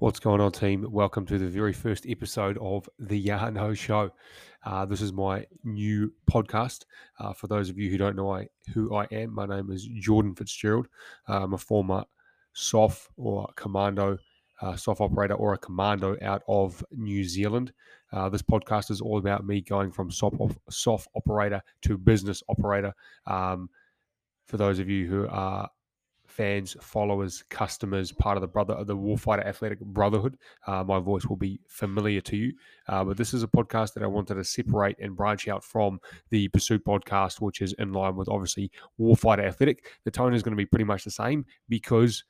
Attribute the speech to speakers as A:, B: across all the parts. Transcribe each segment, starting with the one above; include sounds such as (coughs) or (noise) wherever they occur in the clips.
A: What's going on, team? Welcome to the very first episode of the Yarno Show. Uh, this is my new podcast. Uh, for those of you who don't know I, who I am, my name is Jordan Fitzgerald. Uh, I'm a former SOF or commando, uh, SOF operator or a commando out of New Zealand. Uh, this podcast is all about me going from SOF, SOF operator to business operator. Um, for those of you who are fans, followers, customers, part of the brother of the Warfighter Athletic Brotherhood. Uh, my voice will be familiar to you, uh, but this is a podcast that I wanted to separate and branch out from the Pursuit podcast, which is in line with obviously Warfighter Athletic. The tone is going to be pretty much the same because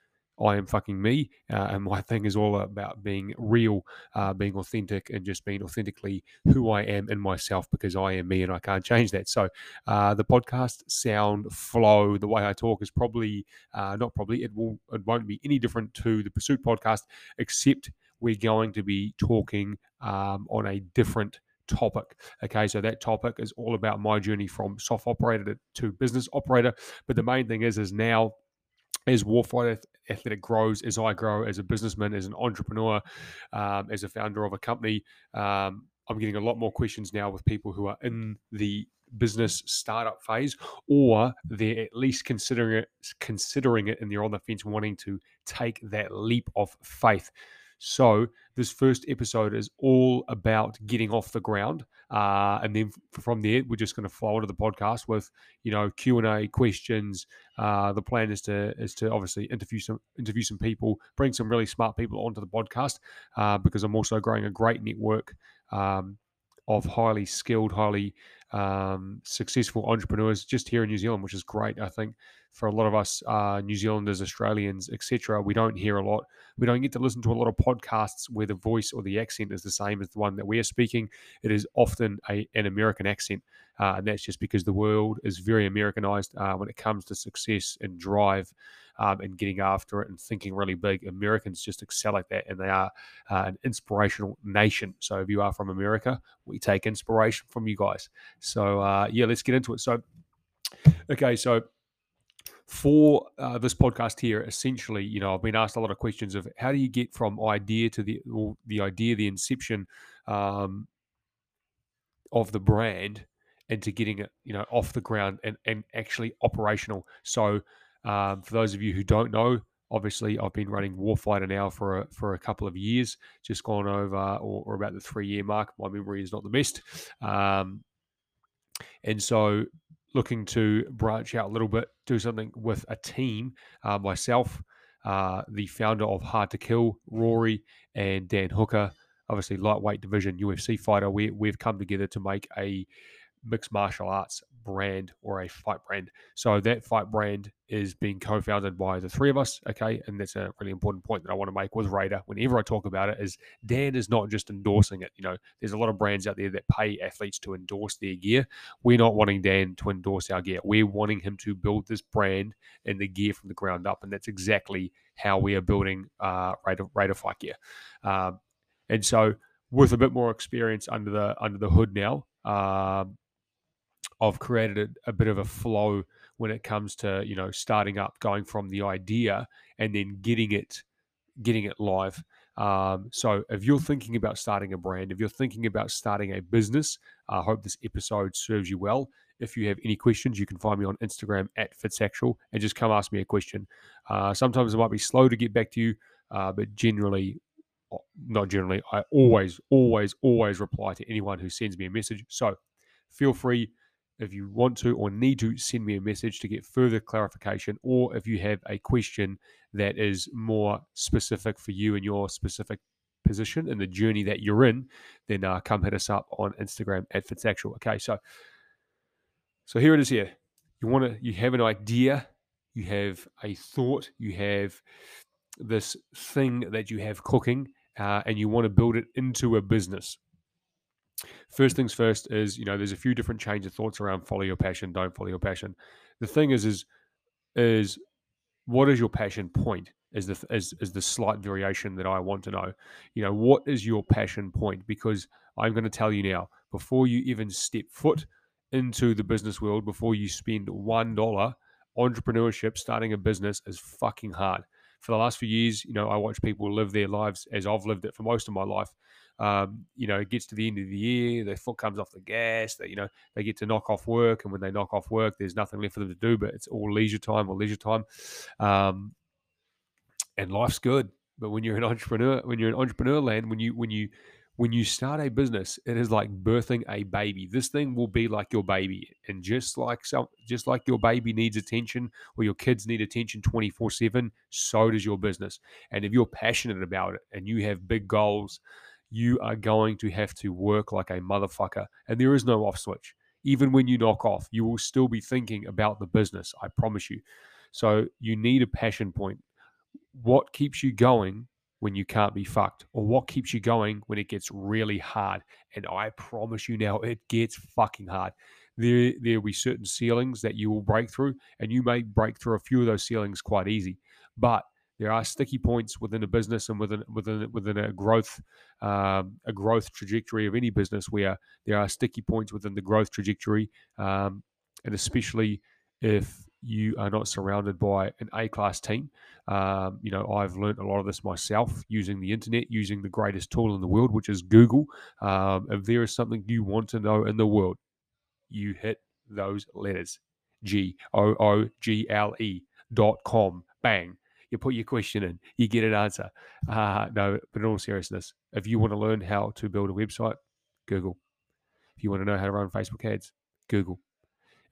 A: I am fucking me. Uh, and my thing is all about being real, uh, being authentic, and just being authentically who I am in myself because I am me and I can't change that. So uh, the podcast sound, flow, the way I talk is probably uh, not probably it will it won't be any different to the Pursuit podcast, except we're going to be talking um, on a different topic. Okay, so that topic is all about my journey from SOF operator to business operator. But the main thing is, is now as Warfighter Athletic grows, as I grow as a businessman, as an entrepreneur, um, as a founder of a company, um, I'm getting a lot more questions now with people who are in the business startup phase, or they're at least considering it, considering it, and they're on the fence, wanting to take that leap of faith. So this first episode is all about getting off the ground, uh, and then from there we're just going to flow into the podcast with you know Q and A questions. Uh, the plan is to is to obviously interview some interview some people, bring some really smart people onto the podcast uh, because I'm also growing a great network. Um, of highly skilled, highly um, successful entrepreneurs just here in New Zealand, which is great. I think for a lot of us uh, New Zealanders, Australians, etc., we don't hear a lot. We don't get to listen to a lot of podcasts where the voice or the accent is the same as the one that we are speaking. It is often a, an American accent, uh, and that's just because the world is very Americanized uh, when it comes to success and drive um, and getting after it and thinking really big. Americans just excel at that, and they are uh, an inspirational nation. So if you are from America, we take inspiration from you guys. So uh, yeah, let's get into it. So okay, so for uh, this podcast here, essentially, you know, I've been asked a lot of questions of how do you get from idea to the the idea, the inception um, of the brand, into getting it, you know, off the ground and and actually operational. So um, for those of you who don't know, obviously I've been running Warfighter now for a, for a couple of years, just gone over or, or about the three year mark. My memory is not the best, um, and so looking to branch out a little bit, do something with a team. Uh, myself, uh, the founder of Hard to Kill, Rory and Dan Hooker, obviously lightweight division UFC fighter. We, we've come together to make a mixed martial arts brand or a fight brand. So that fight brand is being co-founded by the three of us. Okay, and that's a really important point that I want to make with Raider. Whenever I talk about it, is Dan is not just endorsing it. You know, there's a lot of brands out there that pay athletes to endorse their gear. We're not wanting Dan to endorse our gear. We're wanting him to build this brand and the gear from the ground up, and that's exactly how we are building uh, Raider Raider fight gear. Um, and so, with a bit more experience under the under the hood now. Um, I've created a, a, bit of a flow when it comes to you know starting up, going from the idea and then getting it, getting it live. Um, so if you're thinking about starting a brand, if you're thinking about starting a business, I hope this episode serves you well. If you have any questions, you can find me on Instagram at Fitzactual and just come ask me a question. Uh, sometimes it might be slow to get back to you, uh, but generally, not generally, I always, always, always reply to anyone who sends me a message. So feel free if you want to or need to send me a message to get further clarification, or if you have a question that is more specific for you and your specific position and the journey that you're in, then uh, come hit us up on Instagram at Fitzactual. Okay, so so here it is. Here, you want to you have an idea, you have a thought, you have this thing that you have cooking, uh, and you want to build it into a business. First things first is, you know, there's a few different chains of thoughts around follow your passion, don't follow your passion. The thing is, is, is what is your passion point? Is the is, is the slight variation that I want to know. You know, what is your passion point? Because I'm going to tell you now, before you even step foot into the business world, before you spend one dollar, entrepreneurship, starting a business is fucking hard for the last few years, you know, I watch people live their lives as I've lived it for most of my life. Um, you know, it gets to the end of the year, their foot comes off the gas, they, you know, they get to knock off work. And when they knock off work, there's nothing left for them to do, but it's all leisure time or leisure time. Um, and life's good. But when you're an entrepreneur, when you're in entrepreneur land, when you, when you, when you start a business, it is like birthing a baby. This thing will be like your baby, and just like some, just like your baby needs attention, or your kids need attention twenty four seven, so does your business. And if you're passionate about it and you have big goals, you are going to have to work like a motherfucker. And there is no off switch. Even when you knock off, you will still be thinking about the business. I promise you. So you need a passion point. What keeps you going when you can't be fucked or what keeps you going when it gets really hard. And I promise you now, it gets fucking hard. There, there will be certain ceilings that you will break through, and you may break through a few of those ceilings quite easy. But there are sticky points within a business and within within within a growth um, a growth trajectory of any business where there are sticky points within the growth trajectory, um, and especially if you are not surrounded by an A class team. Um, you know, I've learned a lot of this myself using the internet, using the greatest tool in the world, which is Google. Um, if there is something you want to know in the world, you hit those letters G O O G L E dot com. Bang. You put your question in, you get an answer. Uh, no, but in all seriousness, if you want to learn how to build a website, Google. If you want to know how to run Facebook ads, Google.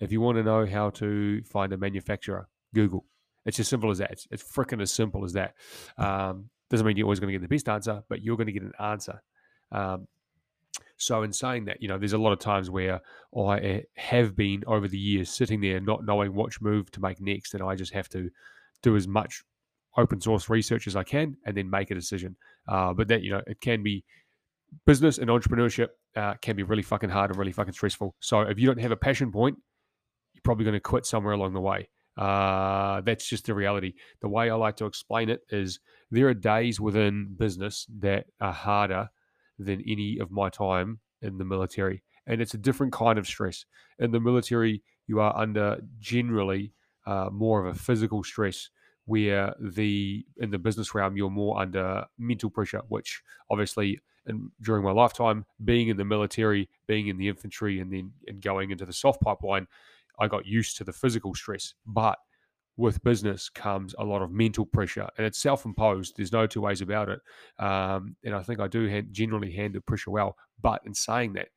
A: If you want to know how to find a manufacturer, Google. It's as simple as that. It's, it's freaking as simple as that. Um, doesn't mean you're always going to get the best answer, but you're going to get an answer. Um, so, in saying that, you know, there's a lot of times where I eh, have been over the years sitting there not knowing which move to make next, and I just have to do as much open source research as I can and then make a decision. Uh, but that, you know, it can be business and entrepreneurship uh, can be really fucking hard and really fucking stressful. So, if you don't have a passion point, you're probably going to quit somewhere along the way. Uh, that's just the reality. The way I like to explain it is there are days within business that are harder than any of my time in the military. And it's a different kind of stress. In the military, you are under generally uh, more of a physical stress, where the in the business realm you're more under mental pressure, which obviously and during my lifetime, being in the military, being in the infantry, and then and going into the SOF pipeline, I got used to the physical stress. But with business comes a lot of mental pressure, and it's self-imposed. There's no two ways about it. Um, and I think I do hand, generally handle pressure well. But in saying that,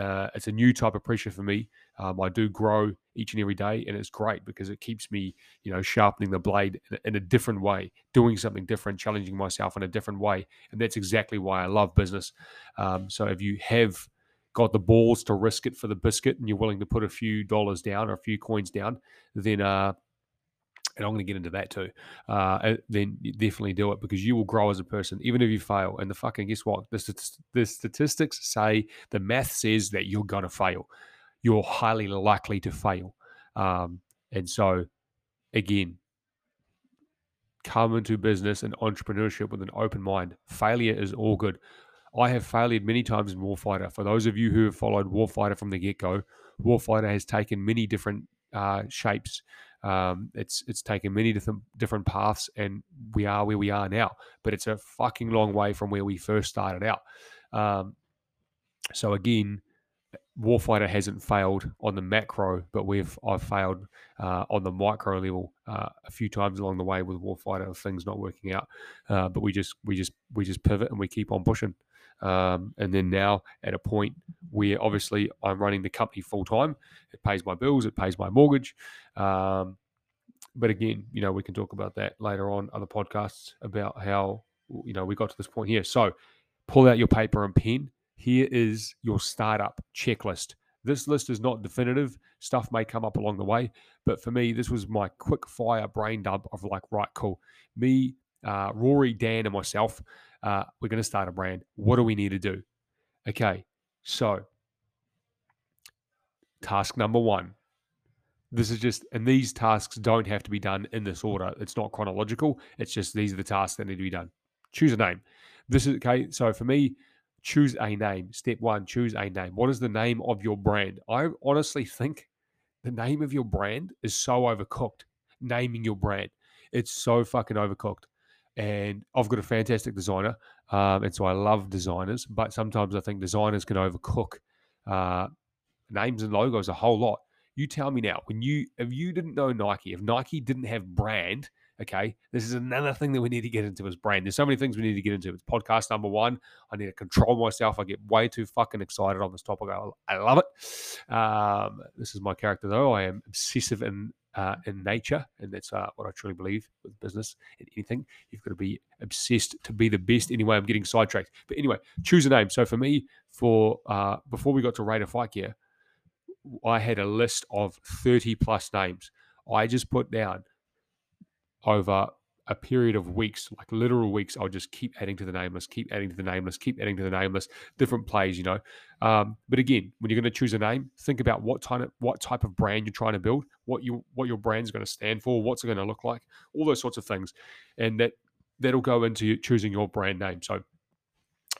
A: uh, it's a new type of pressure for me. Um, I do grow each and every day, and it's great because it keeps me, you know, sharpening the blade in, a different way, doing something different, challenging myself in a different way, and that's exactly why I love business. Um, so if you have got the balls to risk it for the biscuit, and you're willing to put a few dollars down or a few coins down, then uh, and I'm going to get into that too, uh, then definitely do it because you will grow as a person, even if you fail. And the fucking, guess what? The, the statistics say, the math says that you're going to fail. You're highly likely to fail. Um, and so, again, come into business and entrepreneurship with an open mind. Failure is all good. I have failed many times in Warfighter. For those of you who have followed Warfighter from the get go, Warfighter has taken many different uh, shapes. Um, it's it's taken many different different paths, and we are where we are now. But it's a fucking long way from where we first started out. Um, so again, Warfighter hasn't failed on the macro, but we've I've failed uh, on the micro level uh, a few times along the way with Warfighter, things not working out. Uh, but we just we just we just pivot and we keep on pushing. Um, and then now at a point where obviously I'm running the company full time. It pays my bills, it pays my mortgage. Um, but again, you know, we can talk about that later on other podcasts about how you know we got to this point here. So pull out your paper and pen. Here is your startup checklist. This list is not definitive. Stuff may come up along the way, but for me, this was my quick fire brain dump of like, right, cool. Me, uh, Rory, Dan, and myself uh, we're going to start a brand. What do we need to do? Okay, so task number one. This is just, and these tasks don't have to be done in this order. It's not chronological. It's just these are the tasks that need to be done. Choose a name. This is okay. So for me, choose a name. Step one, choose a name. What is the name of your brand? I honestly think the name of your brand is so overcooked. Naming your brand, it's so fucking overcooked. and I've got a fantastic designer, um, and so I love designers. But sometimes I think designers can overcook uh, names and logos a whole lot. You tell me now, when you if you didn't know Nike, if Nike didn't have brand, okay, this is another thing that we need to get into as brain. There's so many things we need to get into. It's podcast number one. I need to control myself. I get way too fucking excited on this topic. I, I love it. Um, this is my character though. I am obsessive in uh, in nature, and that's uh, what I truly believe with business and anything. You've got to be obsessed to be the best. Anyway, I'm getting sidetracked, but anyway, choose a name. So for me, for uh, before we got to Raider Fight Gear, I had a list of 30 plus names. I just put down over a period of weeks, like literal weeks, I'll just keep adding to the name list, keep adding to the name list, keep adding to the name list, different plays, you know. Um, but again, when you're going to choose a name, think about what type of what type of brand you're trying to build, what you what your brand's going to stand for, what's it going to look like, all those sorts of things, and that that'll go into choosing your brand name. So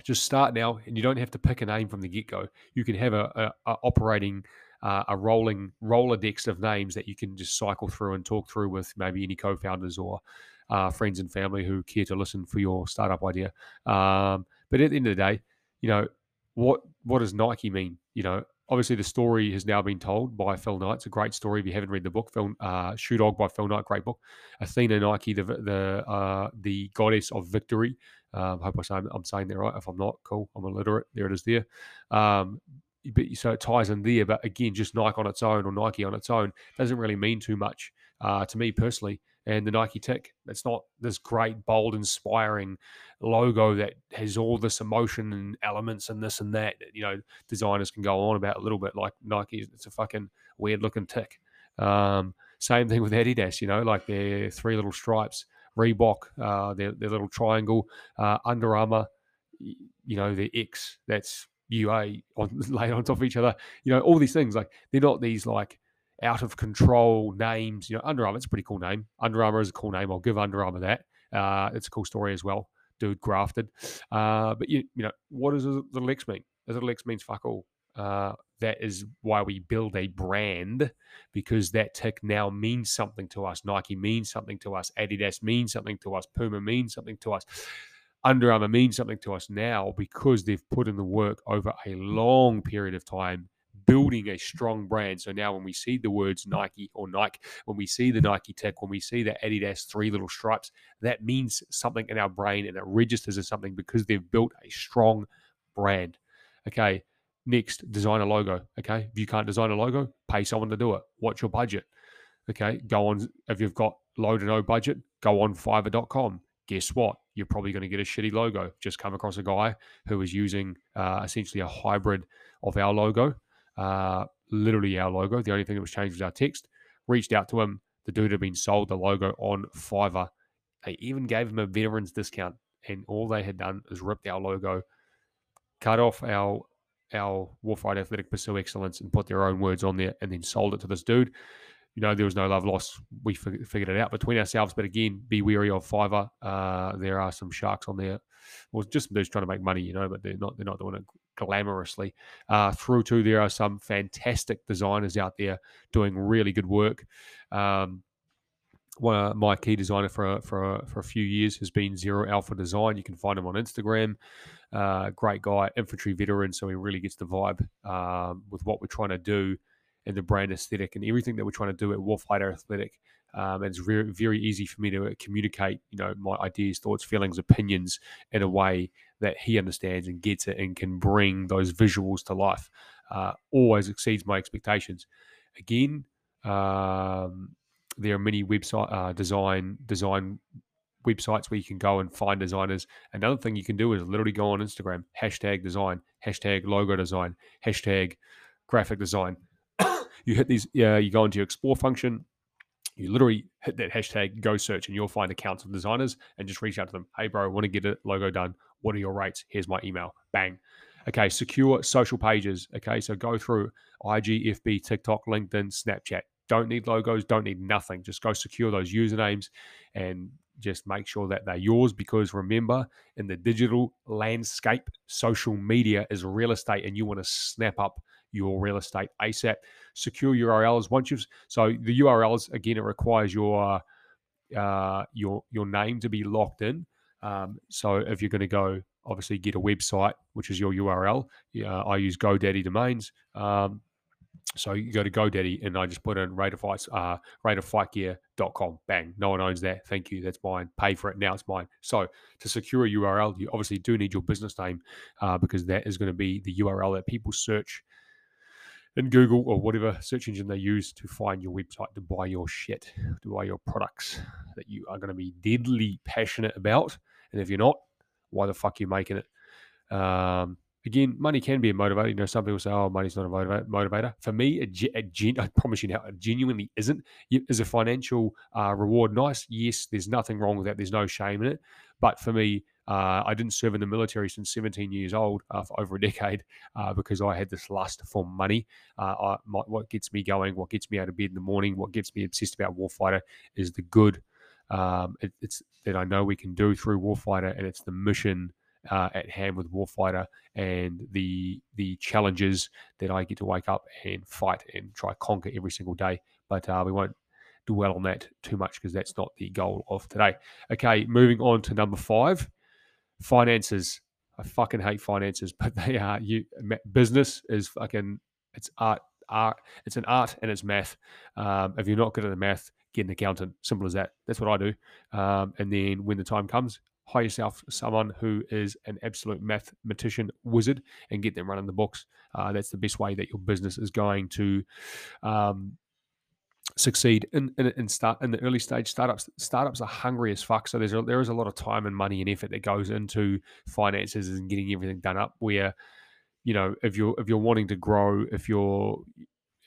A: just start now, and you don't have to pick a name from the get go. You can have a, a, a operating uh, a rolling Rolodex of names that you can just cycle through and talk through with maybe any co-founders or uh, friends and family who care to listen for your startup idea. Um, but at the end of the day, you know, what what does Nike mean? You know, obviously the story has now been told by Phil Knight. It's a great story if you haven't read the book. Phil uh, Shoe Dog by Phil Knight, great book. Athena Nike, the the uh, the goddess of victory. Um, hope I I'm saying that right. If I'm not, cool. I'm illiterate. There it is. There. Um, but so it ties in there. But again, just Nike on its own or Nike on its own doesn't really mean too much uh, to me personally and the Nike tick. It's not this great, bold, inspiring logo that has all this emotion and elements and this and that. You know, designers can go on about a little bit like Nike. It's a fucking weird looking tick. Um, same thing with Adidas. You know, like their three little stripes. Reebok, uh, their, their little triangle. Uh, Under Armour, you know, the X. That's UA on (laughs) laid on top of each other. You know, all these things like they're not these like out of control names. You know, Under Armour, it's a pretty cool name. Under Armour is a cool name. I'll give Under Armour that. Uh, it's a cool story as well. Dude grafted. Uh, but you, you know, what does the little X mean? The little X means fuck all. Uh, that is why we build a brand because that tick now means something to us. Nike means something to us. Adidas means something to us. Puma means something to us. Under Armour means something to us now because they've put in the work over a long period of time building a strong brand. So now when we see the words Nike or Nike, when we see the Nike tech, when we see the Adidas three little stripes, that means something in our brain and it registers as something because they've built a strong brand. Okay. Next, design a logo. Okay. If you can't design a logo, pay someone to do it. What's your budget? Okay. Go on. If you've got low to no budget, go on fiverr.com. Guess what? You're probably going to get a shitty logo. Just come across a guy who is using uh, essentially a hybrid of our logo uh, literally our logo. The only thing that was changed was our text. Reached out to him. The dude had been sold the logo on Fiverr. They even gave him a veterans discount, and all they had done is ripped our logo, cut off our our Warfight Athletic Pursue Excellence, and put their own words on there, and then sold it to this dude you know, there was no love lost. We figured it out between ourselves. But again, be wary of Fiverr. Uh, there are some sharks on there. Well, just those trying to make money, you know, but they're not they're not doing it glamorously. Uh, through to there are some fantastic designers out there doing really good work. Um, one of my key designer for for for a few years has been Zero Alpha Design. You can find him on Instagram. Uh, great guy, infantry veteran, so he really gets the vibe um, with what we're trying to do and the brand aesthetic and everything that we're trying to do at Warfighter Athletic. Um, and it's very, very easy for me to communicate, you know, my ideas, thoughts, feelings, opinions in a way that he understands and gets it and can bring those visuals to life. Uh, always exceeds my expectations. Again, um, there are many website uh, design design websites where you can go and find designers. Another thing you can do is literally go on Instagram, hashtag design, hashtag logo design, hashtag graphic design, you hit these, uh, you go into your explore function, you literally hit that hashtag go search and you'll find accounts of designers and just reach out to them. Hey, bro, I want to get a logo done. What are your rates? Here's my email. Bang. Okay, secure social pages. Okay, so go through IG, FB, TikTok, LinkedIn, Snapchat. Don't need logos, don't need nothing. Just go secure those usernames and just make sure that they're yours because remember, in the digital landscape, social media is real estate and you want to snap up your real estate ASAP. Secure URLs once you've so the URLs again it requires your uh, your your name to be locked in. Um, so if you're going to go, obviously get a website, which is your URL. Uh, I use GoDaddy domains. Um, so you go to GoDaddy and I just put in Raider Fight, uh, raiderfightgear.com. Bang. No one owns that. Thank you. That's mine. Pay for it. Now it's mine. So to secure a URL, you obviously do need your business name uh, because that is going to be the URL that people search in Google or whatever search engine they use to find your website to buy your shit, to buy your products that you are going to be deadly passionate about. And if you're not, why the fuck are you making it? Um, again, money can be a motivator. You know, some people say, "Oh, money's not a motivator." For me, a, a gen- I promise you now, it genuinely isn't. Is a financial uh, reward nice? Yes, there's nothing wrong with that. There's no shame in it. But for me, uh, I didn't serve in the military since 17 years old, uh, for over a decade, uh, because I had this lust for money. Uh, I, my, what gets me going, what gets me out of bed in the morning, what gets me obsessed about warfighter is the good um, it, it's that I know we can do through warfighter, and it's the mission uh, at hand with Warfighter and the the challenges that I get to wake up and fight and try conquer every single day. But uh, we won't dwell on that too much because that's not the goal of today. Okay, moving on to number five, finances. I fucking hate finances, (laughs) but they are you. Business is fucking it's art. Art. It's an art and it's math. Um, if you're not good at the math, get an accountant. Simple as that. That's what I do. Um, and then when the time comes, hire yourself someone who is an absolute mathematician wizard and get them running the books. Uh, that's the best way that your business is going to um, succeed in, in, in start in the early stage startups. Startups are hungry as fuck, so there's a, there is a lot of time and money and effort that goes into finances and getting everything done up. Where you know if you're if you're wanting to grow, if you're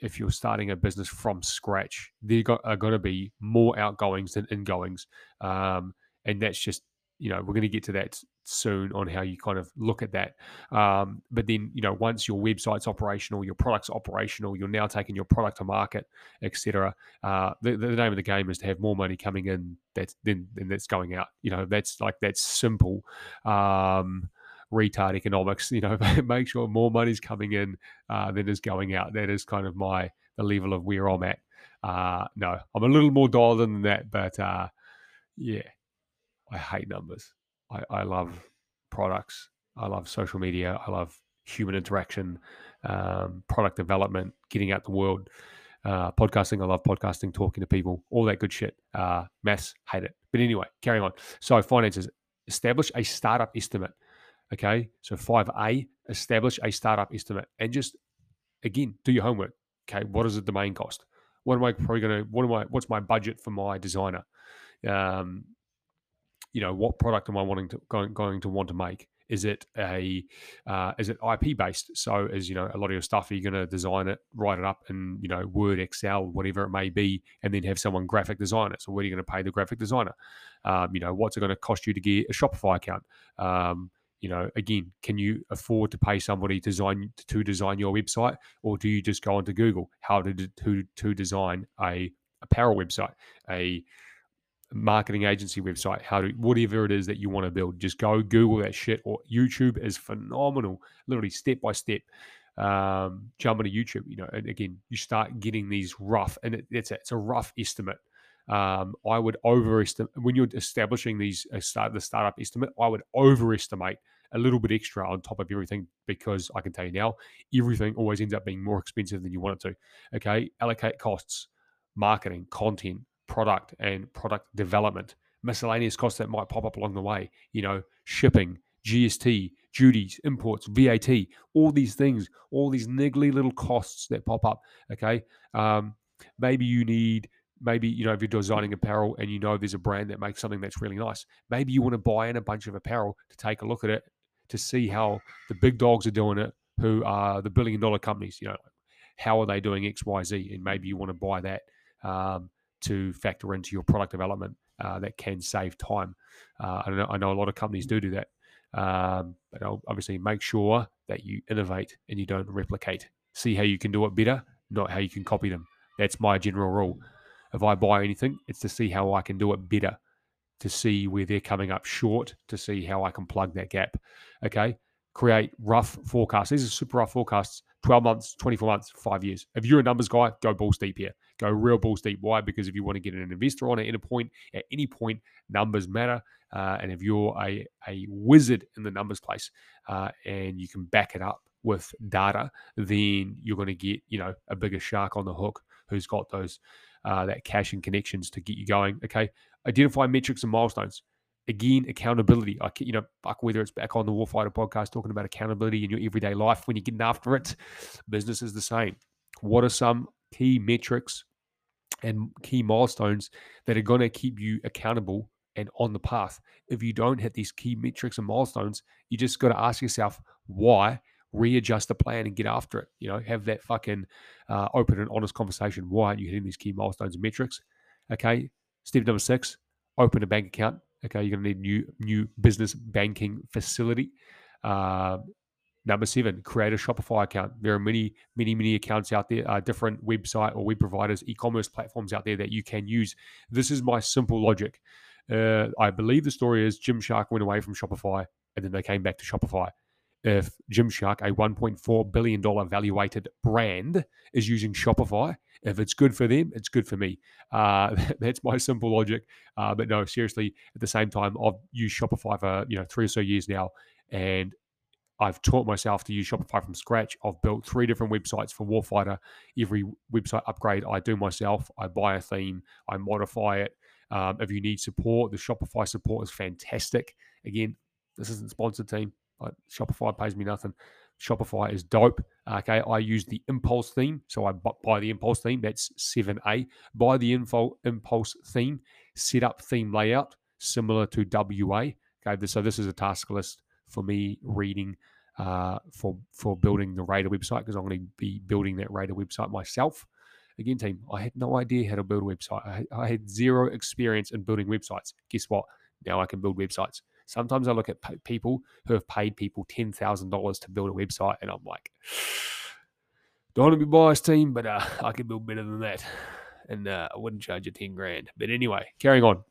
A: if you're starting a business from scratch, there are going to be more outgoings than ingoings, um, and that's just you know, we're going to get to that soon on how you kind of look at that. Um, but then, you know, once your website's operational, your product's operational, you're now taking your product to market, etc. Uh, the, the, name of the game is to have more money coming in that's than, than that's going out. You know, that's like that's simple. Um, retard economics. You know, (laughs) make sure more money's coming in uh, than is going out. That is kind of my the level of where I'm at. Uh, no, I'm a little more dialed in than that, but uh, yeah, I hate numbers. I, I love products. I love social media. I love human interaction, um, product development, getting out the world, uh, podcasting. I love podcasting, talking to people, all that good shit. Uh, hate it. But anyway, carrying on. So finances, establish a startup estimate. Okay, so five A, establish a startup estimate, and just again do your homework. Okay, what is the domain cost? What am I probably going to? What am I? What's my budget for my designer? Um, you know, what product am I wanting to going, going to want to make? Is it a uh, is it IP based? So as you know, a lot of your stuff, are you going to design it, write it up in you know Word, Excel, whatever it may be, and then have someone graphic design it. So where are you going to pay the graphic designer? Um, you know, what's it going to cost you to get a Shopify account? Um, you know, again, can you afford to pay somebody to design to design your website, or do you just go onto Google how to to to design a apparel website, a marketing agency website, how to whatever it is that you want to build, just go Google that shit. Or YouTube is phenomenal, literally step by step. Um, jump into YouTube, you know, and again, you start getting these rough, and it, it's a, it's a rough estimate. Um, I would overestimate when you're establishing these uh, start the startup estimate. I would overestimate a little bit extra on top of everything because I can tell you now, everything always ends up being more expensive than you want it to. Okay, allocate costs, marketing, content, product and product development, miscellaneous costs that might pop up along the way, you know, shipping, GST, duties, imports, VAT, all these things, all these niggly little costs that pop up. Okay. Um, maybe you need, maybe, you know, if you're designing apparel and you know there's a brand that makes something that's really nice, maybe you want to buy in a bunch of apparel to take a look at it to see how the big dogs are doing it, who are the billion dollar companies, you know, how are they doing X, Y, Z? And maybe you want to buy that. Um, to factor into your product development uh, that can save time. Uh, I, know, I know a lot of companies do do that, um, but obviously make sure that you innovate and you don't replicate. See how you can do it better, not how you can copy them. That's my general rule. If I buy anything, it's to see how I can do it better, to see where they're coming up short, to see how I can plug that gap. Okay. Create rough forecasts. These are super rough forecasts 12 months, 24 months, five years. If you're a numbers guy, go balls deep here. Go real balls deep. Why? Because if you want to get an investor on at any point, at any point, numbers matter. Uh, and if you're a, a wizard in the numbers place uh, and you can back it up with data, then you're going to get, you know, a bigger shark on the hook who's got those uh, that cash and connections to get you going. Okay. Identify metrics and milestones again, accountability. I, you know, fuck whether it's back on the Warfighter podcast talking about accountability in your everyday life when you're getting after it. Business is the same. What are some key metrics and key milestones that are going to keep you accountable and on the path? If you don't hit these key metrics and milestones, you just got to ask yourself why. Readjust the plan and get after it. You know, have that fucking uh, open and honest conversation. Why aren't you hitting these key milestones and metrics? Okay. Step number six: open a bank account Okay, you're going to need new new business banking facility. Uh, number seven, create a Shopify account. There are many, many, many accounts out there, uh, different website or web providers, e-commerce platforms out there that you can use. This is my simple logic. Uh, I believe the story is Gymshark went away from Shopify and then they came back to Shopify if Gymshark, a $1.4 billion valuated brand, is using Shopify, if it's good for them, it's good for me. Uh, (laughs) that's my simple logic. Uh, but no, seriously, at the same time, I've used Shopify for you know three or so years now, and I've taught myself to use Shopify from scratch. I've built three different websites for Warfighter. Every website upgrade I do myself. I buy a theme, I modify it. Um, if you need support, the Shopify support is fantastic. Again, this isn't sponsored team. Like Shopify pays me nothing. Shopify is dope. Okay, I use the Impulse theme, so I buy the Impulse theme. That's seven A. Buy the info Impulse theme. Set up theme layout similar to WA. Okay, so this is a task list for me reading uh, for for building the Raider website because I'm going to be building that Raider website myself. Again, team, I had no idea how to build a website. I, I had zero experience in building websites. Guess what? Now I can build websites. Sometimes I look at people who have paid people ten thousand dollars to build a website, and I'm like, (sighs) don't want to be biased, team, but uh, (laughs) I can build better than that, and uh, I wouldn't charge you ten grand. But anyway, carrying on.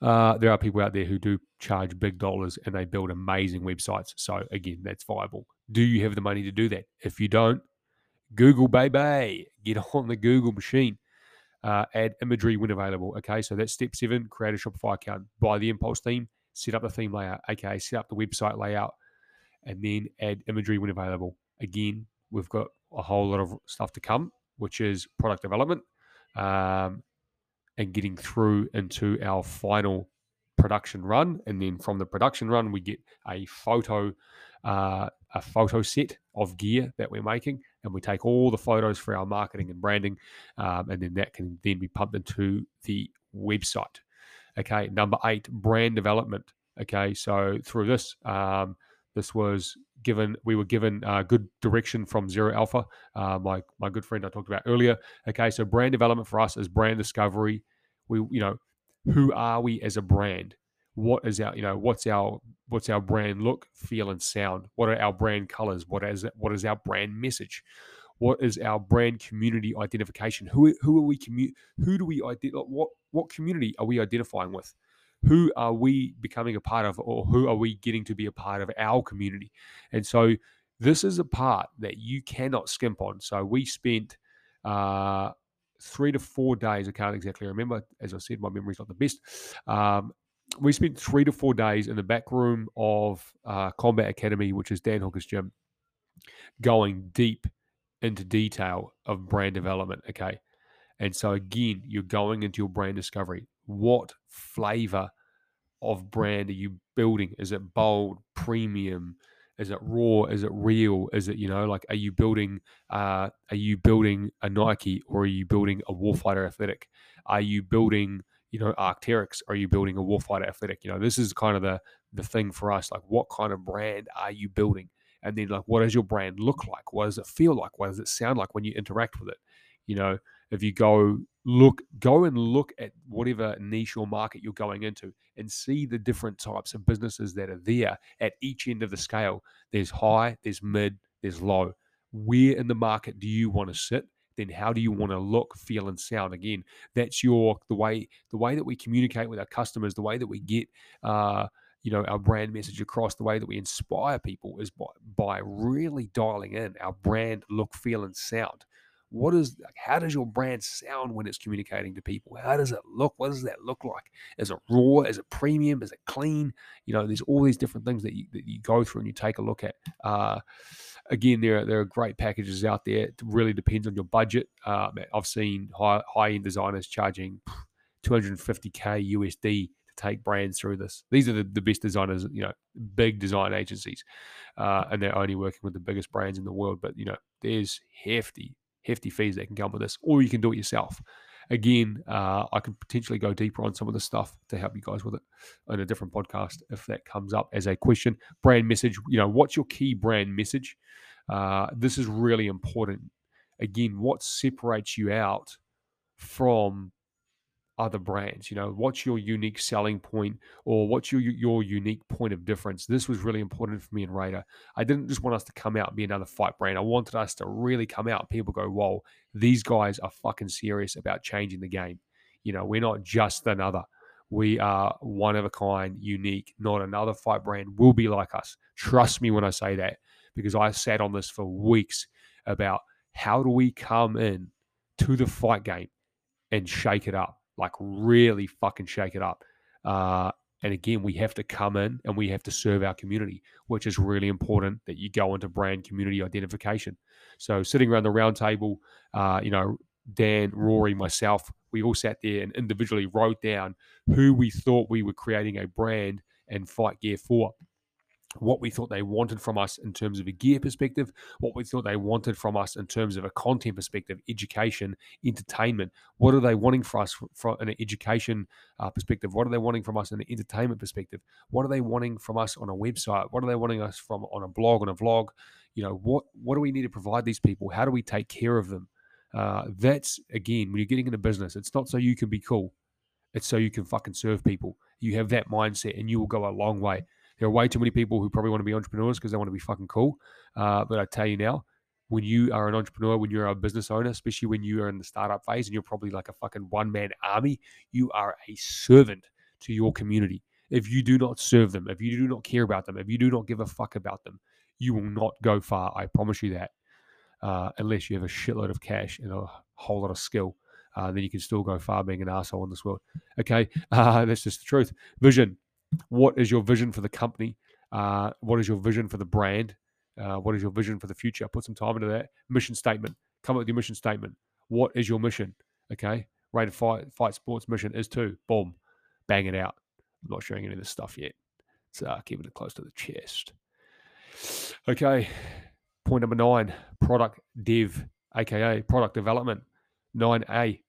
A: Uh, there are people out there who do charge big dollars and they build amazing websites. So again, that's viable. Do you have the money to do that? If you don't, Google baby, get on the Google machine. Uh, add imagery when available. Okay, so that's step seven. Create a Shopify account. Buy the Impulse theme set up the theme layout, aka set up the website layout, and then add imagery when available. Again, we've got a whole lot of stuff to come, which is product development um, and getting through into our final production run. And then from the production run, we get a photo, uh, a photo set of gear that we're making, and we take all the photos for our marketing and branding, um, and then that can then be pumped into the website. Okay, number eight, brand development. Okay, so through this, um, this was given. We were given uh, good direction from Zero Alpha, uh, my my good friend I talked about earlier. Okay, so brand development for us is brand discovery. We, you know, who are we as a brand? What is our, you know, what's our what's our brand look, feel, and sound? What are our brand colors? What is what is our brand message? What is our brand community identification? Who who are we commu- Who do we identify? What what community are we identifying with? Who are we becoming a part of, or who are we getting to be a part of our community? And so this is a part that you cannot skimp on. So we spent uh, three to four days. I can't exactly remember. As I said, my memory's not the best. Um, we spent three to four days in the back room of uh, Combat Academy, which is Dan Hooker's gym, going deep into detail of brand development. Okay. And so again, you're going into your brand discovery. What flavor of brand are you building? Is it bold, premium? Is it raw? Is it real? Is it, you know, like are you building uh are you building a Nike or are you building a Warfighter athletic? Are you building, you know, Arc'teryx? Are you building a Warfighter athletic? You know, this is kind of the the thing for us. Like what kind of brand are you building? And then like what does your brand look like? What does it feel like? What does it sound like when you interact with it? You know if you go look go and look at whatever niche or market you're going into and see the different types of businesses that are there at each end of the scale there's high there's mid there's low. Where in the market do you want to sit? Then how do you want to look feel and sound? Again that's your the way the way that we communicate with our customers the way that we get uh you know our brand message across the way that we inspire people is by, by really dialing in our brand look feel and sound. What is how does your brand sound when it's communicating to people? How does it look? What does that look like? Is it raw? Is it premium? Is it clean? You know there's all these different things that you, that you go through and you take a look at. Uh, again there, there are great packages out there. It really depends on your budget. Uh, i've seen high, high-end designers charging 250k usd take brands through this these are the, the best designers you know big design agencies uh, and they're only working with the biggest brands in the world but you know there's hefty hefty fees that can come with this, or you can do it yourself. Again, uh, I could potentially go deeper on some of the stuff to help you guys with it on a different podcast if that comes up as a question. Brand message, you know, what's your key brand message? Uh, this is really important. Again, what separates you out from other brands you know what's your unique selling point or what's your your unique point of difference? This was really important for me and Raider I didn't just want us to come out and be another fight brand. I wanted us to really come out people go whoa these guys are fucking serious about changing the game. You know we're not just another. We are one of a kind unique not another fight brand will be like us. Trust me when I say that because I sat on this for weeks about how do we come in to the fight game and shake it up like really fucking shake it up. Uh, and again, we have to come in and we have to serve our community, which is really important that you go into brand community identification. So sitting around the round table, uh, you know, Dan, Rory, myself, we all sat there and individually wrote down who we thought we were creating a brand and fight gear for what we thought they wanted from us in terms of a gear perspective, what we thought they wanted from us in terms of a content perspective, education, entertainment. What are they wanting for us from an education uh, perspective? What are they wanting from us in an entertainment perspective? What are they wanting from us on a website? What are they wanting us from on a blog, on a vlog? You know, what what do we need to provide these people? How do we take care of them? Uh, that's again, when you're getting into business, it's not so you can be cool. It's so you can fucking serve people. You have that mindset, and you will go a long way there are way too many people who probably want to be entrepreneurs because they want to be fucking cool. Uh, but I tell you now, when you are an entrepreneur, when you're a business owner, especially when you are in the startup phase and you're probably like a fucking one man army, you are a servant to your community. If you do not serve them, if you do not care about them, if you do not give a fuck about them, you will not go far. I promise you that. Uh, unless you have a shitload of cash and a whole lot of skill, uh, then you can still go far being an asshole in this world. Okay, (laughs) uh, that's just the truth. Vision. What is your vision for the company? Uh, what is your vision for the brand? Uh, what is your vision for the future? Put some time into that. Mission statement. Come up with your mission statement. What is your mission? Okay. Raider Fight, Fight Sports mission is to boom, bang it out. I'm not sharing any of this stuff yet. So uh, keeping it close to the chest. Okay. Point number nine product dev, aka product development. 9A,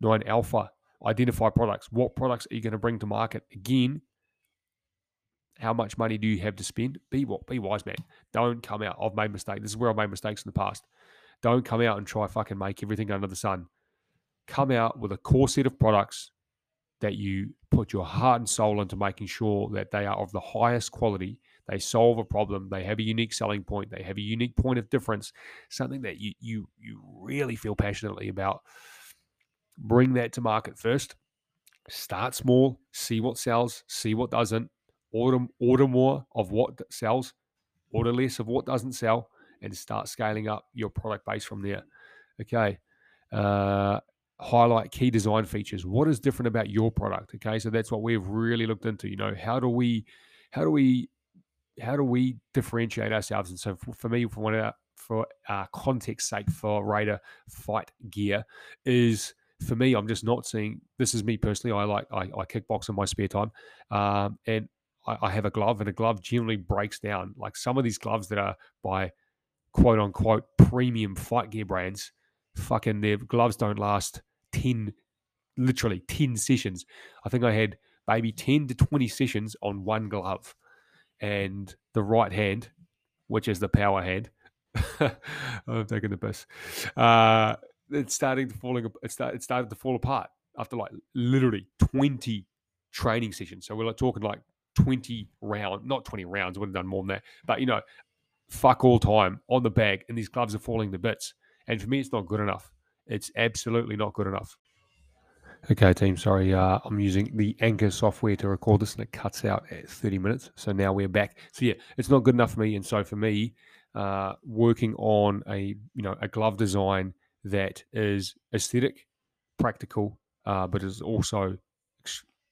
A: 9 alpha. Identify products. What products are you going to bring to market? Again, how much money do you have to spend? Be what? Be wise, man. Don't come out. I've made mistakes. This is where I've made mistakes in the past. Don't come out and try fucking make everything under the sun. Come out with a core set of products that you put your heart and soul into making sure that they are of the highest quality. They solve a problem. They have a unique selling point. They have a unique point of difference. Something that you you you really feel passionately about. Bring that to market first. Start small. See what sells. See what doesn't order order more of what sells, order less of what doesn't sell, and start scaling up your product base from there. Okay. Uh, highlight key design features. What is different about your product? Okay, so that's what we've really looked into. You know, how do we, how do we, how do we differentiate ourselves? And so for, for me, for one of our, for uh, context sake, for Raider Fight Gear, is for me, I'm just not seeing. This is me personally. I like I, I kickbox in my spare time, um, and I, I have a glove, and a glove generally breaks down. Like some of these gloves that are by quote unquote premium fight gear brands, fucking their gloves don't last 10, literally 10 sessions. I think I had maybe 10 to 20 sessions on one glove. And the right hand, which is the power hand, (laughs) I'm taking the piss. Uh, it's starting to falling. It started, it started to fall apart after like literally 20 training sessions. So we're like talking like 20 round, not 20 rounds, would have done more than that. But, you know, fuck all time on the bag and these gloves are falling to bits. And for me, it's not good enough. It's absolutely not good enough. Okay, team. Sorry, uh, I'm using the Anchor software to record this, and it cuts out at 30 minutes. So now we're back. So yeah, it's not good enough for me. And so for me, uh, working on a you know a glove design that is aesthetic, practical, uh, but is also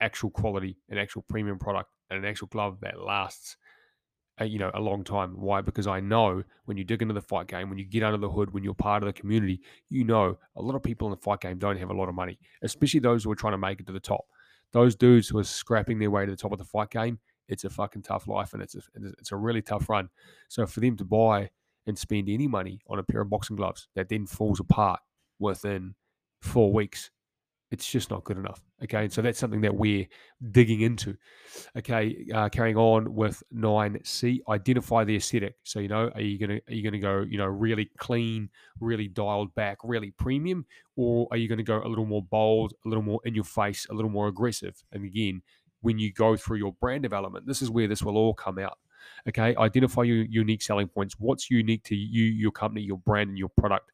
A: actual quality, and actual premium product, and an actual glove that lasts a, you know a long time. Why? Because I know when you dig into the fight game, when you get under the hood, when you're part of the community, you know a lot of people in the fight game don't have a lot of money, especially those who are trying to make it to the top. Those dudes who are scrapping their way to the top of the fight game, it's a fucking tough life and it's a, it's a really tough run. So for them to buy and spend any money on a pair of boxing gloves that then falls apart within four weeks it's just not good enough. Okay, and so that's something that we're digging into. Okay, uh, carrying on with nine C, identify the aesthetic. So you know, are you gonna are you gonna go you know really clean, really dialed back, really premium, or are you gonna go a little more bold, a little more in your face, a little more aggressive? And again, when you go through your brand development, this is where this will all come out. Okay, identify your unique selling points. What's unique to you, your company, your brand, and your product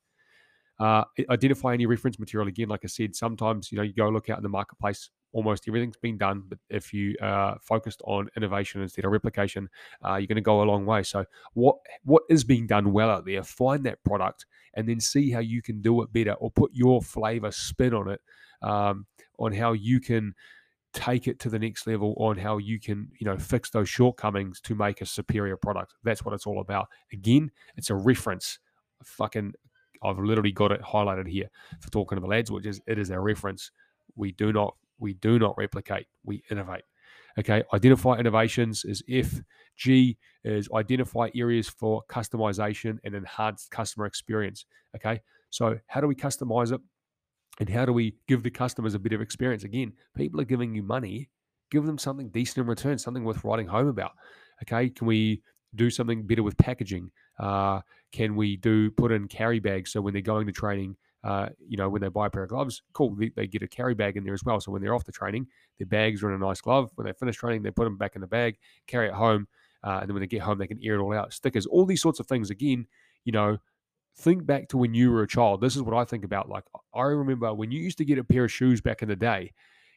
A: uh, identify any reference material. Again, like I said, sometimes you know you go look out in the marketplace. Almost everything's been done, but if you are focused on innovation instead of replication, uh, you're going to go a long way. So, what what is being done well out there? Find that product and then see how you can do it better, or put your flavor spin on it, um, on how you can take it to the next level on how you can you know fix those shortcomings to make a superior product that's what it's all about again it's a reference fucking I've literally got it highlighted here for talking to the lads, which is it is our reference. We do not we do not replicate, we innovate. Okay, identify innovations is F. G is identify areas for customization and enhanced customer experience. Okay, so how do we customize it? And how do we give the customers a bit of experience? Again, people are giving you money, give them something decent in return, something worth writing home about. Okay, can we do something better with packaging? Uh, can we do put in carry bags so when they're going to training, uh, you know, when they buy a pair of gloves, cool, they, they, get a carry bag in there as well. So when they're off the training, their bags are in a nice glove. When they finish training, they put them back in the bag, carry it home, uh, and then when they get home, they can air it all out. Stickers, all these sorts of things. Again, you know, think back to when you were a child. This is what I think about. Like I remember when you used to get a pair of shoes back in the day.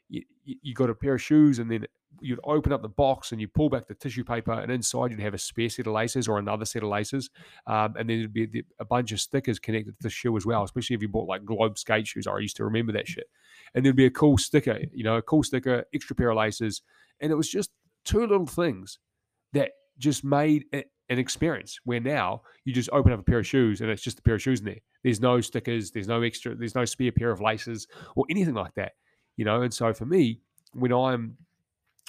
A: You, you got a pair of shoes, and then you'd open up the box and you pull back the tissue paper, and inside you'd have a spare set of laces or another set of laces, um, and then there'd be a bunch of stickers connected to the shoe as well. Especially if you bought like Globe skate shoes, I used to remember that shit. And there'd be a cool sticker, you know, a cool sticker, extra pair of laces, and it was just two little things that just made it an experience. Where now you just open up a pair of shoes and it's just a pair of shoes in there. There's no stickers, there's no extra, there's no spare pair of laces or anything like that, you know. And so for me, when I'm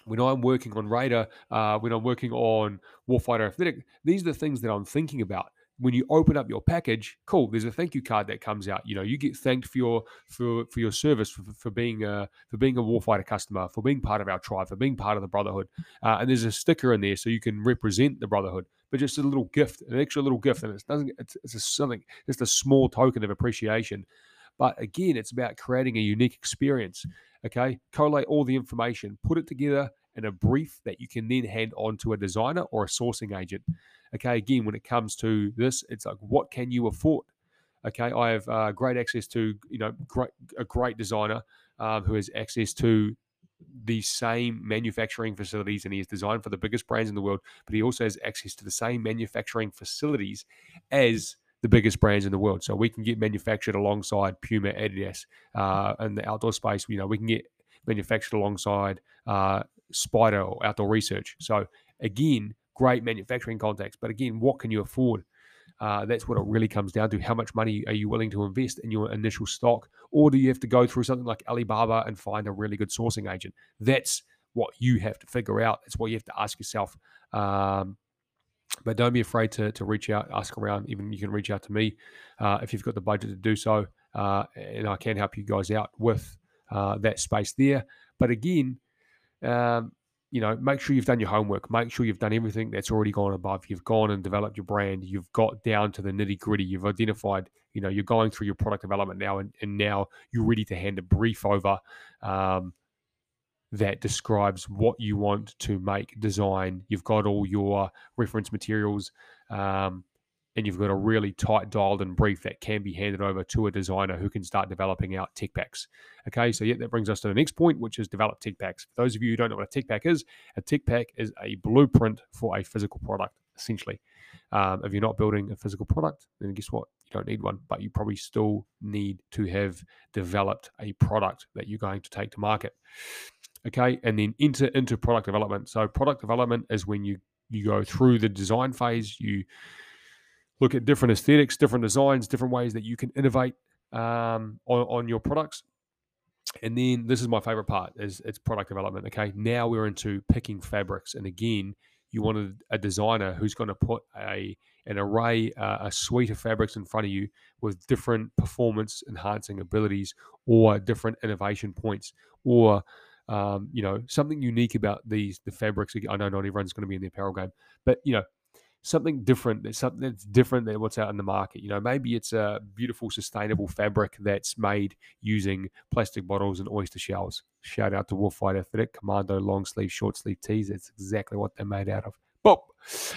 A: when I'm working on Raider, uh, when I'm working on Warfighter Athletic, these are the things that I'm thinking about. When you open up your package, cool. There's a thank you card that comes out. You know, you get thanked for your for for your service, for, for being a for being a warfighter customer, for being part of our tribe, for being part of the brotherhood. Uh, and there's a sticker in there so you can represent the brotherhood. But just a little gift, an extra little gift, and it doesn't. It's, it's a something. Just a small token of appreciation. But again, it's about creating a unique experience. Okay, collate all the information, put it together in a brief that you can then hand on to a designer or a sourcing agent. Okay, again, when it comes to this, it's like, what can you afford? Okay, I have uh, great access to, you know, great, a great designer um, who has access to the same manufacturing facilities and he has designed for the biggest brands in the world, but he also has access to the same manufacturing facilities as the biggest brands in the world. So we can get manufactured alongside Puma, Adidas, uh, in the outdoor space. You know, we can get manufactured alongside uh, Spyder or Outdoor Research. So again, great manufacturing contacts. But again, what can you afford? Uh, that's what it really comes down to. How much money are you willing to invest in your initial stock? Or do you have to go through something like Alibaba and find a really good sourcing agent? That's what you have to figure out. That's what you have to ask yourself. Um, but don't be afraid to, to reach out, ask around. Even you can reach out to me uh, if you've got the budget to do so. Uh, and I can help you guys out with uh, that space there. But again, um, you know, make sure you've done your homework. Make sure you've done everything that's already gone above. You've gone and developed your brand. You've got down to the nitty gritty. You've identified, you know, you're going through your product development now, and, and now you're ready to hand a brief over um, that describes what you want to make, design. You've got all your reference materials. Um, and you've got a really tight dialed in brief that can be handed over to a designer who can start developing out tech packs. Okay, so yeah, that brings us to the next point, which is develop tech packs. For those of you who don't know what a tech pack is, a tech pack is a blueprint for a physical product, essentially. Um, if you're not building a physical product, then guess what? You don't need one, but you probably still need to have developed a product that you're going to take to market. Okay, and then into into product development. So product development is when you you go through the design phase, you look at different aesthetics, different designs, different ways that you can innovate um, on, on your products. And then this is my favorite part is it's product development. Okay, now we're into picking fabrics, and again, you wanted a designer who's going to put a an array, uh, a suite of fabrics in front of you with different performance enhancing abilities or different innovation points or um, you know something unique about these the fabrics. I know not everyone's going to be in the apparel game, but you know something different. There's something that's different than what's out in the market. You know, maybe it's a beautiful, sustainable fabric that's made using plastic bottles and oyster shells. Shout out to Warfighter Athletic Commando long sleeve, short sleeve tees. That's exactly what they're made out of. Boop.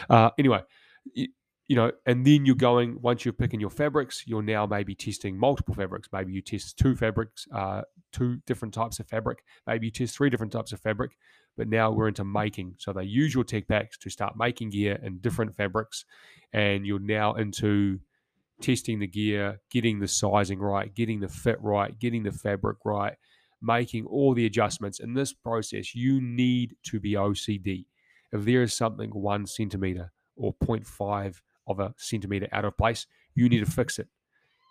A: Uh, anyway, you, know, and then you're going once you're picking your fabrics, you're now maybe testing multiple fabrics. Maybe you test two fabrics, uh, two different types of fabric. Maybe you test three different types of fabric but now we're into making. So they use your tech packs to start making gear in different fabrics, and you're now into testing the gear, getting the sizing right, getting the fit right, getting the fabric right, making all the adjustments. In this process, you need to be OCD. If there is something one centimeter or 0.5 of a centimeter out of place, you need to fix it.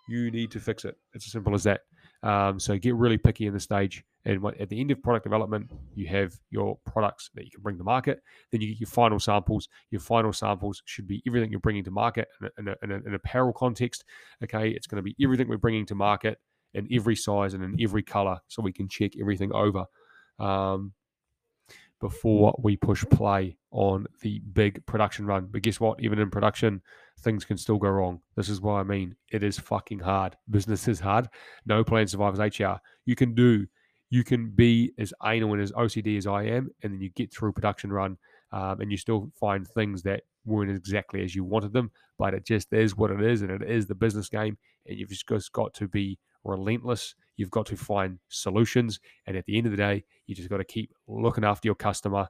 A: You need to fix it. It's as simple as that. Um, so get really picky in the stage. And at the end of product development, you have your products that you can bring to market. Then you get your final samples. Your final samples should be everything you're bringing to market in, a, in, a, in an apparel context. Okay, it's going to be everything we're bringing to market in every size and in every color, so we can check everything over. Um, before we push play on the big production run. But guess what? Even in production, things can still go wrong. This is what I mean. It is fucking hard. Business is hard. No plan survives HR. You can do, you can be as anal and as OCD as I am, and then you get through production run um, and you still find things that weren't exactly as you wanted them, but it just is what it is, and it is the business game, and you've just got to be relentless You've got to find solutions. And at the end of the day, you just got to keep looking after your customer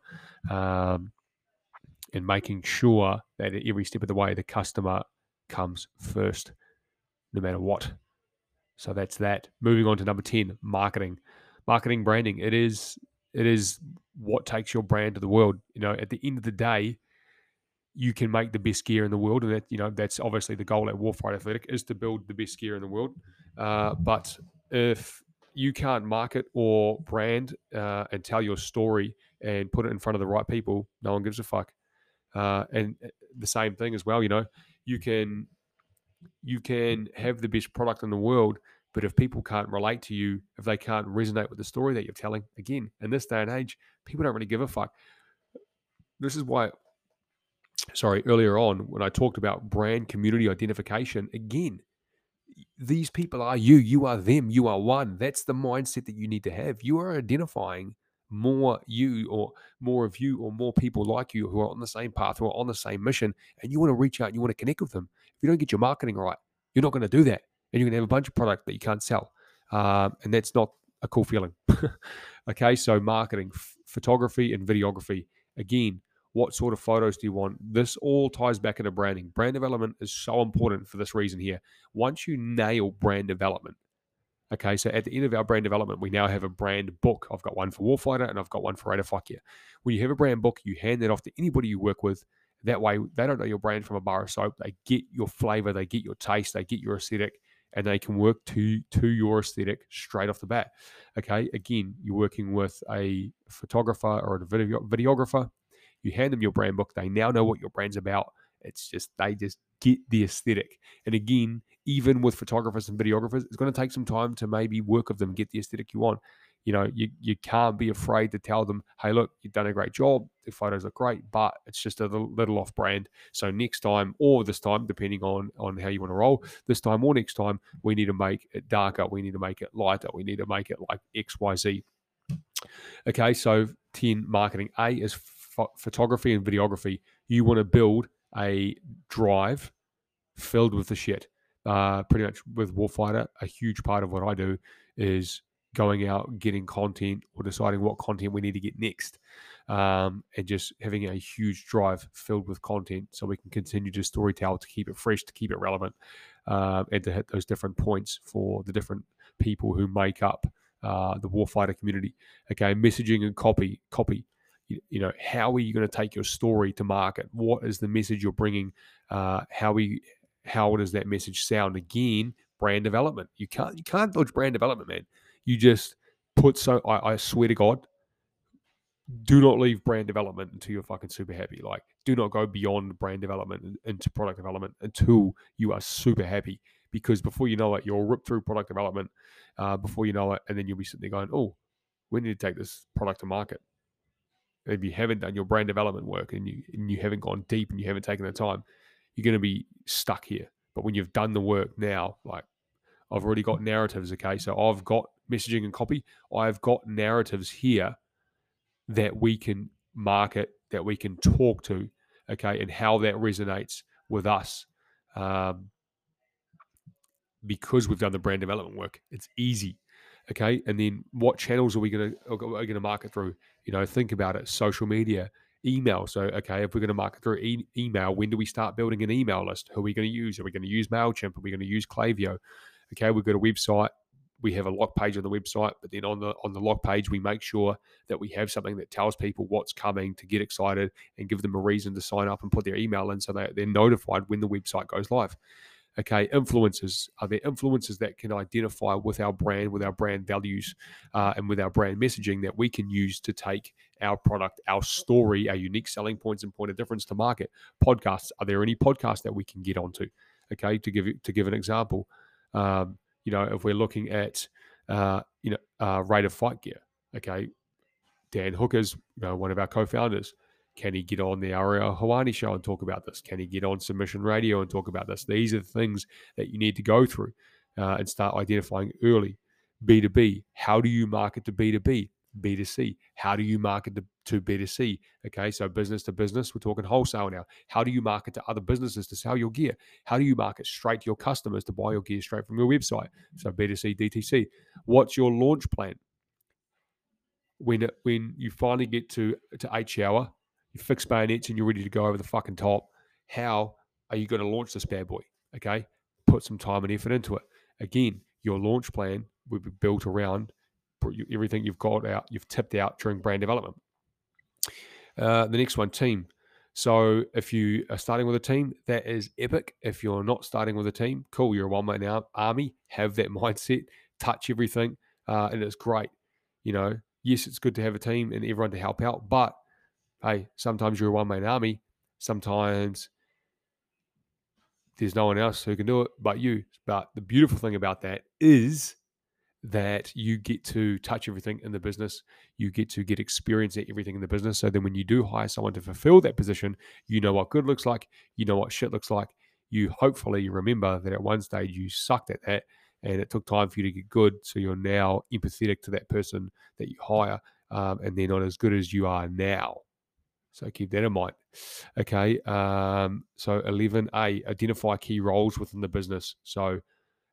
A: um, and making sure that at every step of the way, the customer comes first, no matter what. So that's that. Moving on to number 10, marketing. Marketing branding. It is it is what takes your brand to the world. You know, at the end of the day, you can make the best gear in the world, and that you know that's obviously the goal at Warfighter Athletic is to build the best gear in the world. Uh, but if you can't market or brand uh, and tell your story and put it in front of the right people, no one gives a fuck. Uh, and uh, the same thing as well, you know, you can you can have the best product in the world, but if people can't relate to you, if they can't resonate with the story that you're telling, again, in this day and age, people don't really give a fuck. This is why, sorry, earlier on when I talked about brand community identification, again, these people are you, you are them, you are one. That's the mindset that you need to have. You are identifying more you or more of you or more people like you who are on the same path, who are on the same mission, and you want to reach out and you want to connect with them. If you don't get your marketing right, you're not going to do that. And you're going to have a bunch of product that you can't sell. Um, and that's not a cool feeling. (laughs) okay, so marketing, f- photography, and videography. Again, what sort of photos do you want? This all ties back into branding. Brand development is so important for this reason here. Once you nail brand development, okay, so at the end of our brand development, we now have a brand book. I've got one for Warfighter and I've got one for Yeah. When you have a brand book, you hand that off to anybody you work with. That way, they don't know your brand from a bar of soap. They get your flavor, they get your taste, they get your aesthetic, and they can work to to your aesthetic straight off the bat. Okay, again, you're working with a photographer or a video, videographer you hand them your brand book, they now know what your brand's about. It's just they just get the aesthetic. And again, even with photographers and videographers, it's going to take some time to maybe work with them, get the aesthetic you want. You know, you, you can't be afraid to tell them, hey, look, you've done a great job. The photos look great, but it's just a little, off brand. So next time or this time, depending on on how you want to roll, this time or next time, we need to make it darker. We need to make it lighter. We need to make it like X, Y, Z. Okay, so 10 marketing. A is photography and videography, you want to build a drive filled with the shit. Uh, pretty much with Warfighter, a huge part of what I do is going out, getting content, or deciding what content we need to get next, um, and just having a huge drive filled with content so we can continue to storytell to keep it fresh, to keep it relevant, uh, and to hit those different points for the different people who make up uh, the warfighter community. Okay, messaging and copy, copy. You, know, how are you going to take your story to market? What is the message you're bringing? Uh, how we, how does that message sound? Again, brand development. You can't you can't dodge brand development, man. You just put so. I, I swear to God, do not leave brand development until you're fucking super happy. Like, do not go beyond brand development into product development until you are super happy. Because before you know it, you'll rip through product development uh, before you know it, and then you'll be sitting there going, "Oh, we need to take this product to market." If you haven't done your brand development work and you and you haven't gone deep and you haven't taken the time, you're going to be stuck here. But when you've done the work now, like I've already got narratives, okay, so I've got messaging and copy. I've got narratives here that we can market, that we can talk to, okay, and how that resonates with us. Um, because we've done the brand development work, it's easy. Okay. And then what channels are we going to are going to market through? You know, think about it. Social media, email. So, okay, if we're going to market through e- email, when do we start building an email list? Who are we going to use? Are we going to use Mailchimp? Are we going to use Klaviyo? Okay, we've got a website we have a log page on the website, but then on the on the log page we make sure that we have something that tells people what's coming to get excited and give them a reason to sign up and put their email in so that they're notified when the website goes live. Okay, influencers are there influencers that can identify with our brand, with our brand values, uh, and with our brand messaging that we can use to take our product, our story, our unique selling points and point of difference to market. Podcasts are there any podcasts that we can get onto? Okay, to give to give an example. Um, you know, if we're looking at, uh, you know, uh, Raider Fight gear, okay, Dan Hooker's, you know, one of our co-founders. Can he get on the Ariel Helwani show and talk about this? Can he get on Submission Radio and talk about this? These are the things that you need to go through uh, and start identifying early. B2B, how do you market to B2B? B2C. How do you market to, to B2C? Okay, so business to business, we're talking wholesale now. How do you market to other businesses to sell your gear? How do you market straight to your customers to buy your gear straight from your website? So B2C, DTC. What's your launch plan? When when you finally get to to H-hour, you fix bayonets and you're ready to go over the fucking top. How are you going to launch this bad boy? Okay, put some time and effort into it. Again, your launch plan will be built around everything you've got out, you've tipped out during brand development. Uh, the next one, team. So if you are starting with a team, that is epic. If you're not starting with a team, cool. You're a one man army. Have that (laughs) mindset. Touch everything, uh, and it's great. You know, yes, it's good to have a team and everyone to help out, but hey, sometimes you're a one man army. Sometimes there's no one else who can do it but you. But the beautiful thing about that is that you get to touch everything in the business. You get to get experience at everything in the business. So then when you do hire someone to fulfill that position, you know what good looks like, you know what shit looks like. You hopefully remember that at one stage you sucked at that and it took time for you to get good. So you're now empathetic to that person that you hire um, and they're not as good as you are now. So keep that in mind. Okay. Um, so 11A, identify key roles within the business. So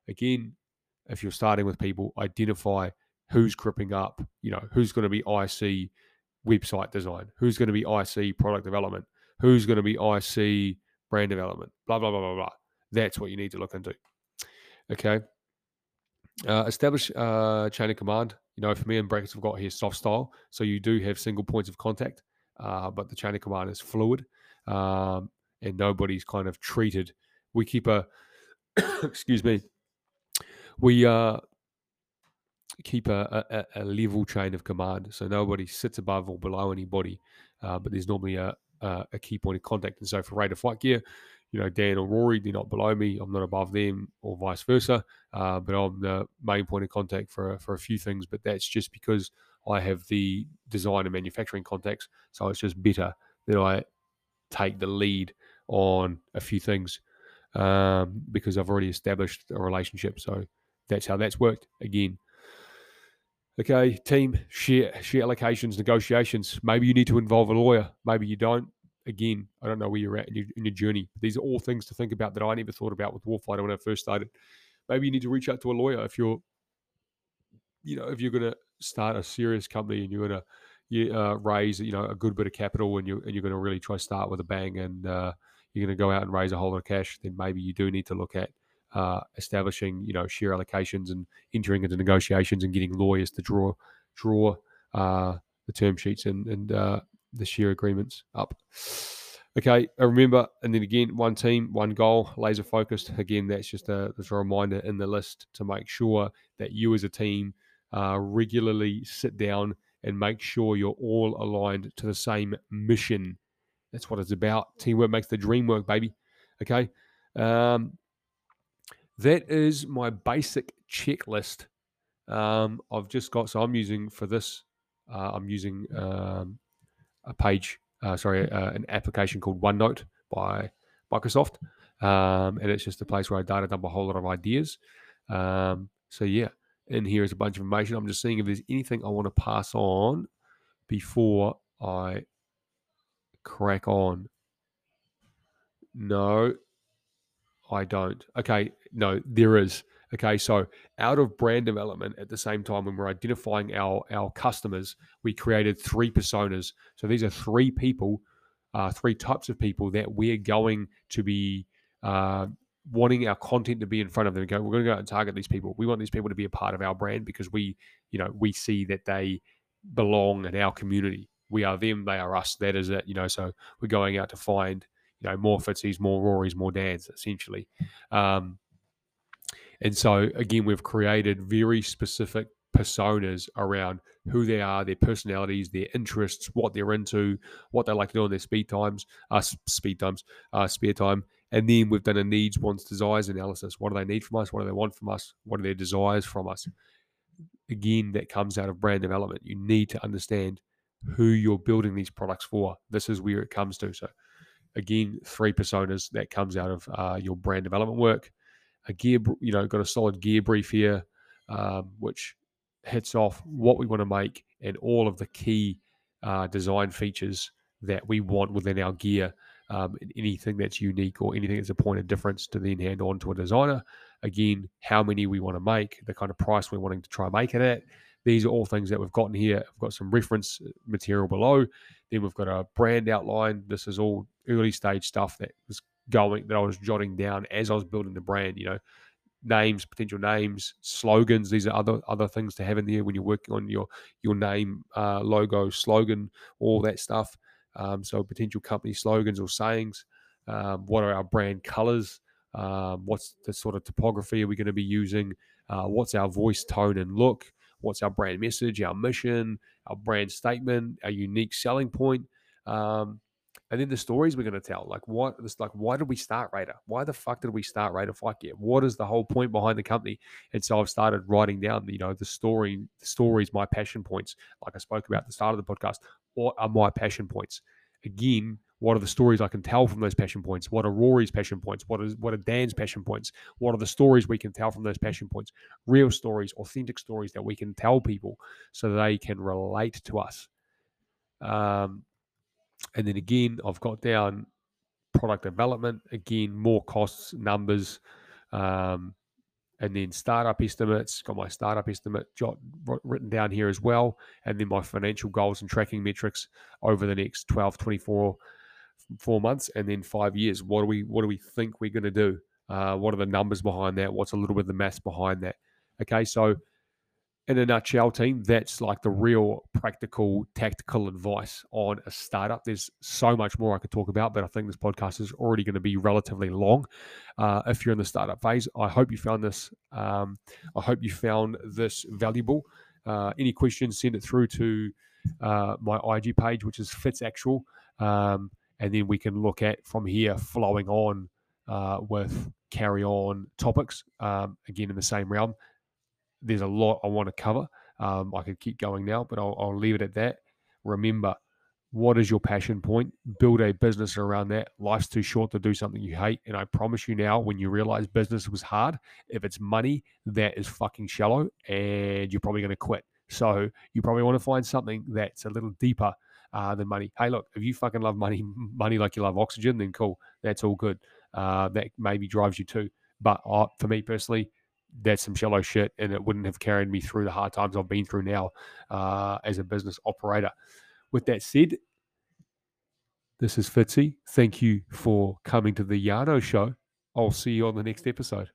A: again, if you're starting with people, identify who's cripping up, you know, who's going to be IC website design, who's going to be IC product development, who's going to be IC brand development, blah, blah, blah, blah, blah. That's what you need to look into. Okay. Uh, establish uh, chain of command. You know, for me and brackets, we've got here SOF style. So you do have single points of contact, uh, but the chain of command is fluid um, and nobody's kind of treated. We keep a, (coughs) excuse me, we uh, keep a, a, a, level chain of command, so nobody sits above or below anybody, uh, but there's normally a, a, a, key point of contact. And so for Raider Fight gear, you know, Dan or Rory, they're not below me. I'm not above them, or vice versa. Uh, but I'm the main point of contact for for a few things. But that's just because I have the design and manufacturing contacts. So it's just better that I take the lead on a few things um, because I've already established a relationship. So that's how that's worked. Again, okay, team share share allocations, negotiations. Maybe you need to involve a lawyer. Maybe you don't. again, I don't know where you're at in your, in your journey. These are all things to think about that I never thought about with Warfighter when I first started. Maybe you need to reach out to a lawyer if you're, you know, if you're going to start a serious company and you're going to you, uh, raise, you know, a good bit of capital and you and you're going to really try to start with a bang and uh, you're going to go out and raise a whole lot of cash, then maybe you do need to look at uh, establishing, you know, share allocations and entering into negotiations and getting lawyers to draw draw uh, the term sheets and and uh, the share agreements up. Okay, remember, and then again, one team, one goal, laser focused. Again, that's just a, that's a reminder in the list to make sure that you as a team uh, regularly sit down and make sure you're all aligned to the same mission. That's what it's about. Teamwork makes the dream work, baby. Okay. Um, that is my basic checklist. Um, I've just got, so I'm using for this, uh, I'm using um, a page, uh, sorry, uh, an application called OneNote by Microsoft. Um, and it's just a place where I data dump a whole lot of ideas. Um, so, yeah, in here is a bunch of information. I'm just seeing if there's anything I want to pass on before I crack on. No, I don't. Okay, no, there is. Okay, so out of brand development at the same time, when we're identifying our our customers, we created three personas. So these are three people, uh, three types of people that we're going to be uh, wanting our content to be in front of them. And go, we're going to go out and target these people. We want these people to be a part of our brand because we, you know, we see that they belong in our community. We are them, they are us. That is it. You know, so we're going out to find, you know, more Fitzies, more Rorys, more Dans, essentially. Um, and so, again, we've created very specific personas around who they are, their personalities, their interests, what they're into, what they like to do in their speed times, uh, speed times, uh, spare time. And then we've done a needs, wants, desires analysis. What do they need from us? What do they want from us? What are their desires from us? Again, that comes out of brand development. You need to understand who you're building these products for. This is where it comes to. So, again, three personas that comes out of uh, your brand development work a gear, you know, got a solid gear brief here, um, which hits off what we want to make and all of the key uh, design features that we want within our gear. Um, anything that's unique or anything that's a point of difference to then hand on to a designer. Again, how many we want to make, the kind of price we're wanting to try make it at. These are all things that we've gotten here. I've got some reference material below. Then we've got a brand outline. This is all early stage stuff that was going that I was jotting down as I was building the brand. You know, names, potential names, slogans. These are other other things to have in there when you're working on your your name, uh, logo, slogan, all that stuff. Um, so potential company slogans or sayings. Um, what are our brand colors? Um, what's the sort of topography are we going to be using? Uh, what's our voice tone and look? What's our brand message, our mission, our brand statement, our unique selling point? Um, and then the stories we're going to tell. Like what? Like why did we start Raider? Why the fuck did we start Raider Fight Gear? What is the whole point behind the company? And so I've started writing down, you know, the story, the stories, my passion points. Like I spoke about at the start of the podcast. What are my passion points? Again, what are the stories I can tell from those passion points? What are Rory's passion points? What is what are Dan's passion points? What are the stories we can tell from those passion points? Real stories, authentic stories that we can tell people so they can relate to us. Um, and then again, I've got down product development, again, more costs, numbers, um, and then startup estimates. Got my startup estimate jot, written down here as well. And then my financial goals and tracking metrics over the next 12, 24 four months and then five years. What do we what do we think we're going to do? Uh, what are the numbers behind that? What's a little bit of the maths behind that? Okay, so in a nutshell, team, that's like the real practical, tactical advice on a startup. There's so much more I could talk about, but I think this podcast is already going to be relatively long. Uh, if you're in the startup phase, I hope you found this. Um, I hope you found this valuable. Uh, any questions, send it through to uh, my IG page, which is Fitz Actual, um, and then we can look at from here flowing on uh, with carry on topics. Um, again, in the same realm there's a lot I want to cover. Um, I could keep going now, but I'll, I'll leave it at that. Remember, what is your passion point? Build a business around that. Life's too short to do something you hate. And I promise you now, when you realize business was hard, if it's money, that is fucking shallow and you're probably going to quit. So you probably want to find something that's a little deeper uh, than money. Hey, look, if you fucking love money, (laughs) money like you love oxygen, then cool. That's all good. Uh, that maybe drives you too. But uh, for me personally, that's some shallow shit, and it wouldn't have carried me through the hard times I've been through now uh, as a business operator. With that said, this is Fitzy. Thank you for coming to the Yarno Show. I'll see you on the next episode.